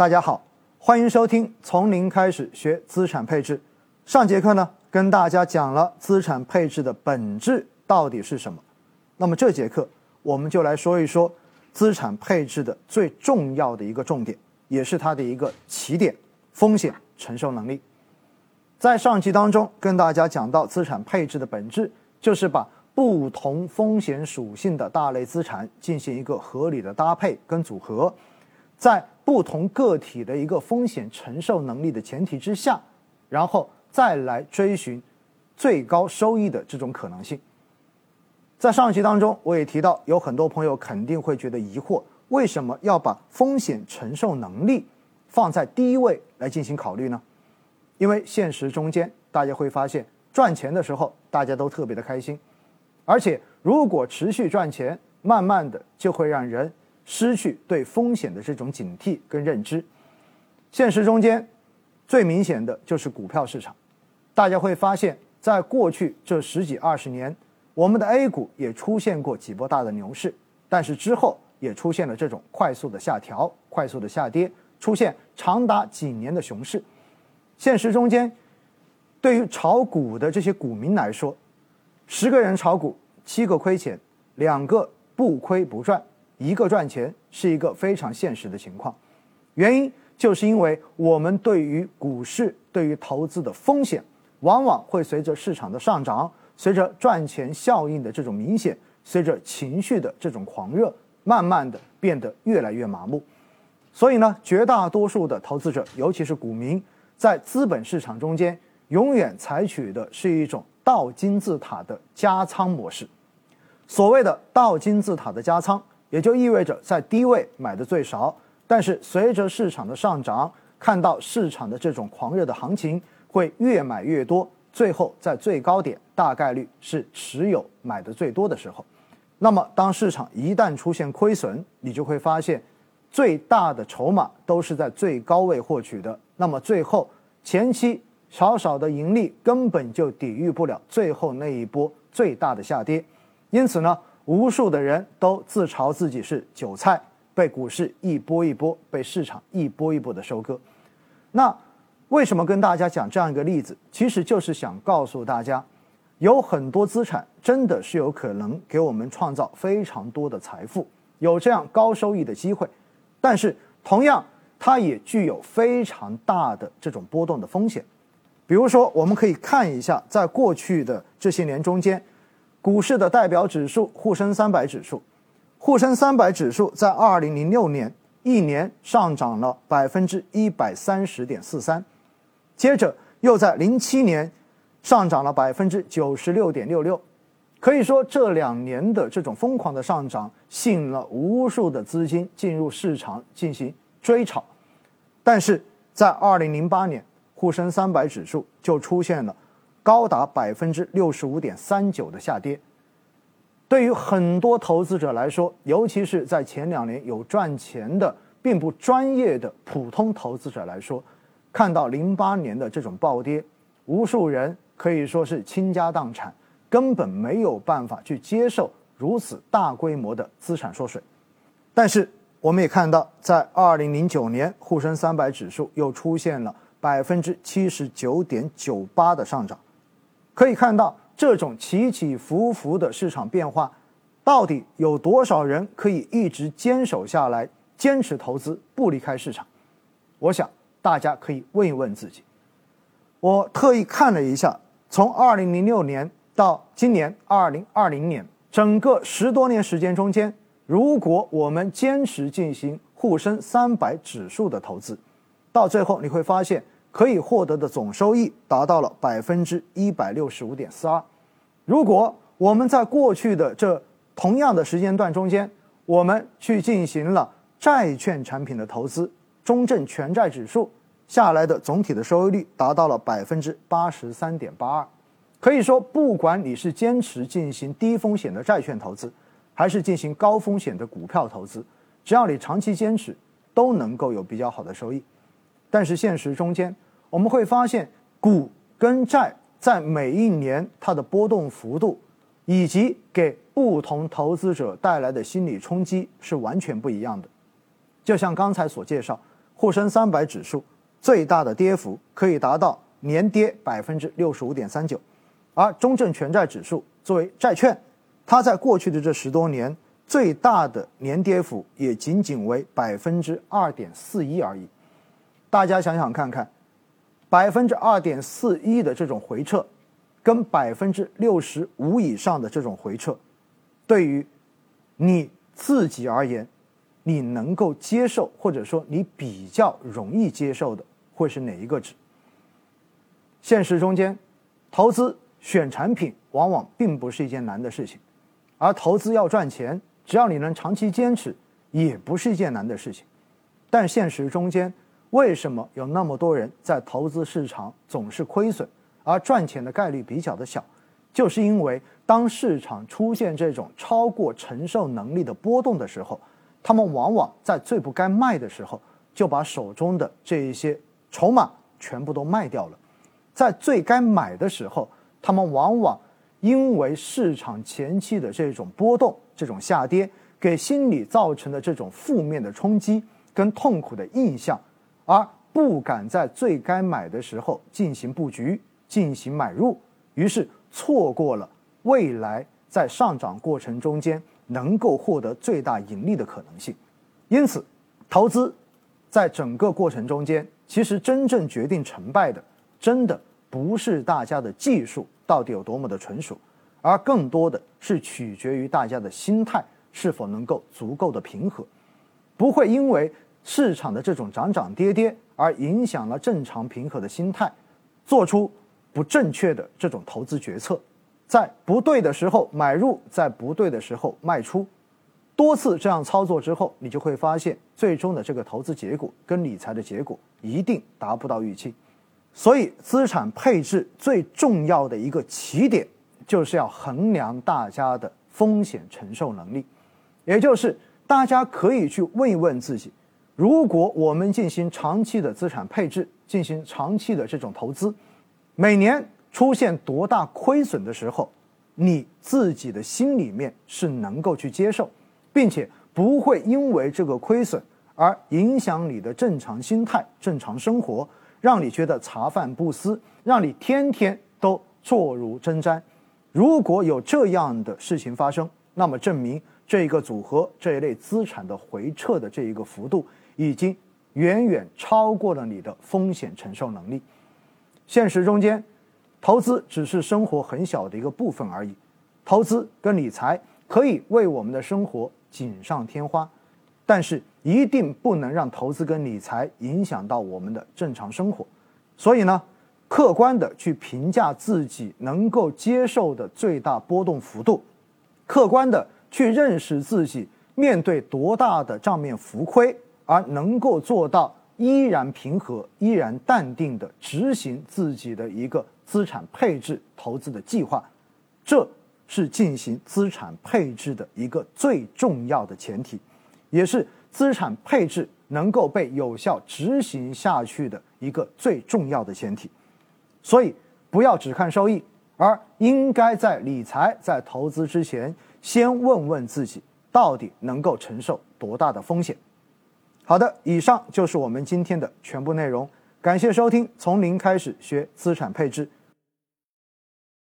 大家好，欢迎收听从零开始学资产配置。上节课呢，跟大家讲了资产配置的本质到底是什么。那么这节课我们就来说一说资产配置的最重要的一个重点，也是它的一个起点——风险承受能力。在上期当中跟大家讲到，资产配置的本质就是把不同风险属性的大类资产进行一个合理的搭配跟组合。在不同个体的一个风险承受能力的前提之下，然后再来追寻最高收益的这种可能性。在上一期当中，我也提到，有很多朋友肯定会觉得疑惑：为什么要把风险承受能力放在第一位来进行考虑呢？因为现实中间，大家会发现，赚钱的时候大家都特别的开心，而且如果持续赚钱，慢慢的就会让人。失去对风险的这种警惕跟认知，现实中间最明显的就是股票市场。大家会发现，在过去这十几二十年，我们的 A 股也出现过几波大的牛市，但是之后也出现了这种快速的下调、快速的下跌，出现长达几年的熊市。现实中间，对于炒股的这些股民来说，十个人炒股，七个亏钱，两个不亏不赚。一个赚钱是一个非常现实的情况，原因就是因为我们对于股市、对于投资的风险，往往会随着市场的上涨，随着赚钱效应的这种明显，随着情绪的这种狂热，慢慢的变得越来越麻木。所以呢，绝大多数的投资者，尤其是股民，在资本市场中间，永远采取的是一种倒金字塔的加仓模式。所谓的倒金字塔的加仓。也就意味着在低位买的最少，但是随着市场的上涨，看到市场的这种狂热的行情，会越买越多，最后在最高点大概率是持有买的最多的时候。那么当市场一旦出现亏损，你就会发现，最大的筹码都是在最高位获取的，那么最后前期少少的盈利根本就抵御不了最后那一波最大的下跌，因此呢。无数的人都自嘲自己是韭菜，被股市一波一波，被市场一波一波的收割。那为什么跟大家讲这样一个例子？其实就是想告诉大家，有很多资产真的是有可能给我们创造非常多的财富，有这样高收益的机会。但是同样，它也具有非常大的这种波动的风险。比如说，我们可以看一下，在过去的这些年中间。股市的代表指数沪深三百指数，沪深三百指数在二零零六年一年上涨了百分之一百三十点四三，接着又在零七年上涨了百分之九十六点六六，可以说这两年的这种疯狂的上涨吸引了无数的资金进入市场进行追炒，但是在二零零八年沪深三百指数就出现了。高达百分之六十五点三九的下跌，对于很多投资者来说，尤其是在前两年有赚钱的并不专业的普通投资者来说，看到零八年的这种暴跌，无数人可以说是倾家荡产，根本没有办法去接受如此大规模的资产缩水。但是我们也看到，在二零零九年，沪深三百指数又出现了百分之七十九点九八的上涨。可以看到，这种起起伏伏的市场变化，到底有多少人可以一直坚守下来，坚持投资不离开市场？我想大家可以问一问自己。我特意看了一下，从二零零六年到今年二零二零年，整个十多年时间中间，如果我们坚持进行沪深三百指数的投资，到最后你会发现。可以获得的总收益达到了百分之一百六十五点四二。如果我们在过去的这同样的时间段中间，我们去进行了债券产品的投资，中证全债指数下来的总体的收益率达到了百分之八十三点八二。可以说，不管你是坚持进行低风险的债券投资，还是进行高风险的股票投资，只要你长期坚持，都能够有比较好的收益。但是现实中间，我们会发现，股跟债在每一年它的波动幅度，以及给不同投资者带来的心理冲击是完全不一样的。就像刚才所介绍，沪深三百指数最大的跌幅可以达到年跌百分之六十五点三九，而中证全债指数作为债券，它在过去的这十多年最大的年跌幅也仅仅为百分之二点四一而已。大家想想看看，百分之二点四一的这种回撤，跟百分之六十五以上的这种回撤，对于你自己而言，你能够接受，或者说你比较容易接受的，会是哪一个值？现实中间，投资选产品往往并不是一件难的事情，而投资要赚钱，只要你能长期坚持，也不是一件难的事情。但现实中间，为什么有那么多人在投资市场总是亏损，而赚钱的概率比较的小？就是因为当市场出现这种超过承受能力的波动的时候，他们往往在最不该卖的时候就把手中的这一些筹码全部都卖掉了，在最该买的时候，他们往往因为市场前期的这种波动、这种下跌，给心理造成的这种负面的冲击跟痛苦的印象。而不敢在最该买的时候进行布局、进行买入，于是错过了未来在上涨过程中间能够获得最大盈利的可能性。因此，投资在整个过程中间，其实真正决定成败的，真的不是大家的技术到底有多么的纯熟，而更多的是取决于大家的心态是否能够足够的平和，不会因为。市场的这种涨涨跌跌，而影响了正常平和的心态，做出不正确的这种投资决策，在不对的时候买入，在不对的时候卖出，多次这样操作之后，你就会发现，最终的这个投资结果跟理财的结果一定达不到预期。所以，资产配置最重要的一个起点，就是要衡量大家的风险承受能力，也就是大家可以去问一问自己。如果我们进行长期的资产配置，进行长期的这种投资，每年出现多大亏损的时候，你自己的心里面是能够去接受，并且不会因为这个亏损而影响你的正常心态、正常生活，让你觉得茶饭不思，让你天天都坐如针毡。如果有这样的事情发生，那么证明这一个组合这一类资产的回撤的这一个幅度。已经远远超过了你的风险承受能力。现实中间，投资只是生活很小的一个部分而已。投资跟理财可以为我们的生活锦上添花，但是一定不能让投资跟理财影响到我们的正常生活。所以呢，客观的去评价自己能够接受的最大波动幅度，客观的去认识自己面对多大的账面浮亏。而能够做到依然平和、依然淡定的执行自己的一个资产配置投资的计划，这是进行资产配置的一个最重要的前提，也是资产配置能够被有效执行下去的一个最重要的前提。所以，不要只看收益，而应该在理财、在投资之前，先问问自己到底能够承受多大的风险。好的，以上就是我们今天的全部内容。感谢收听《从零开始学资产配置》。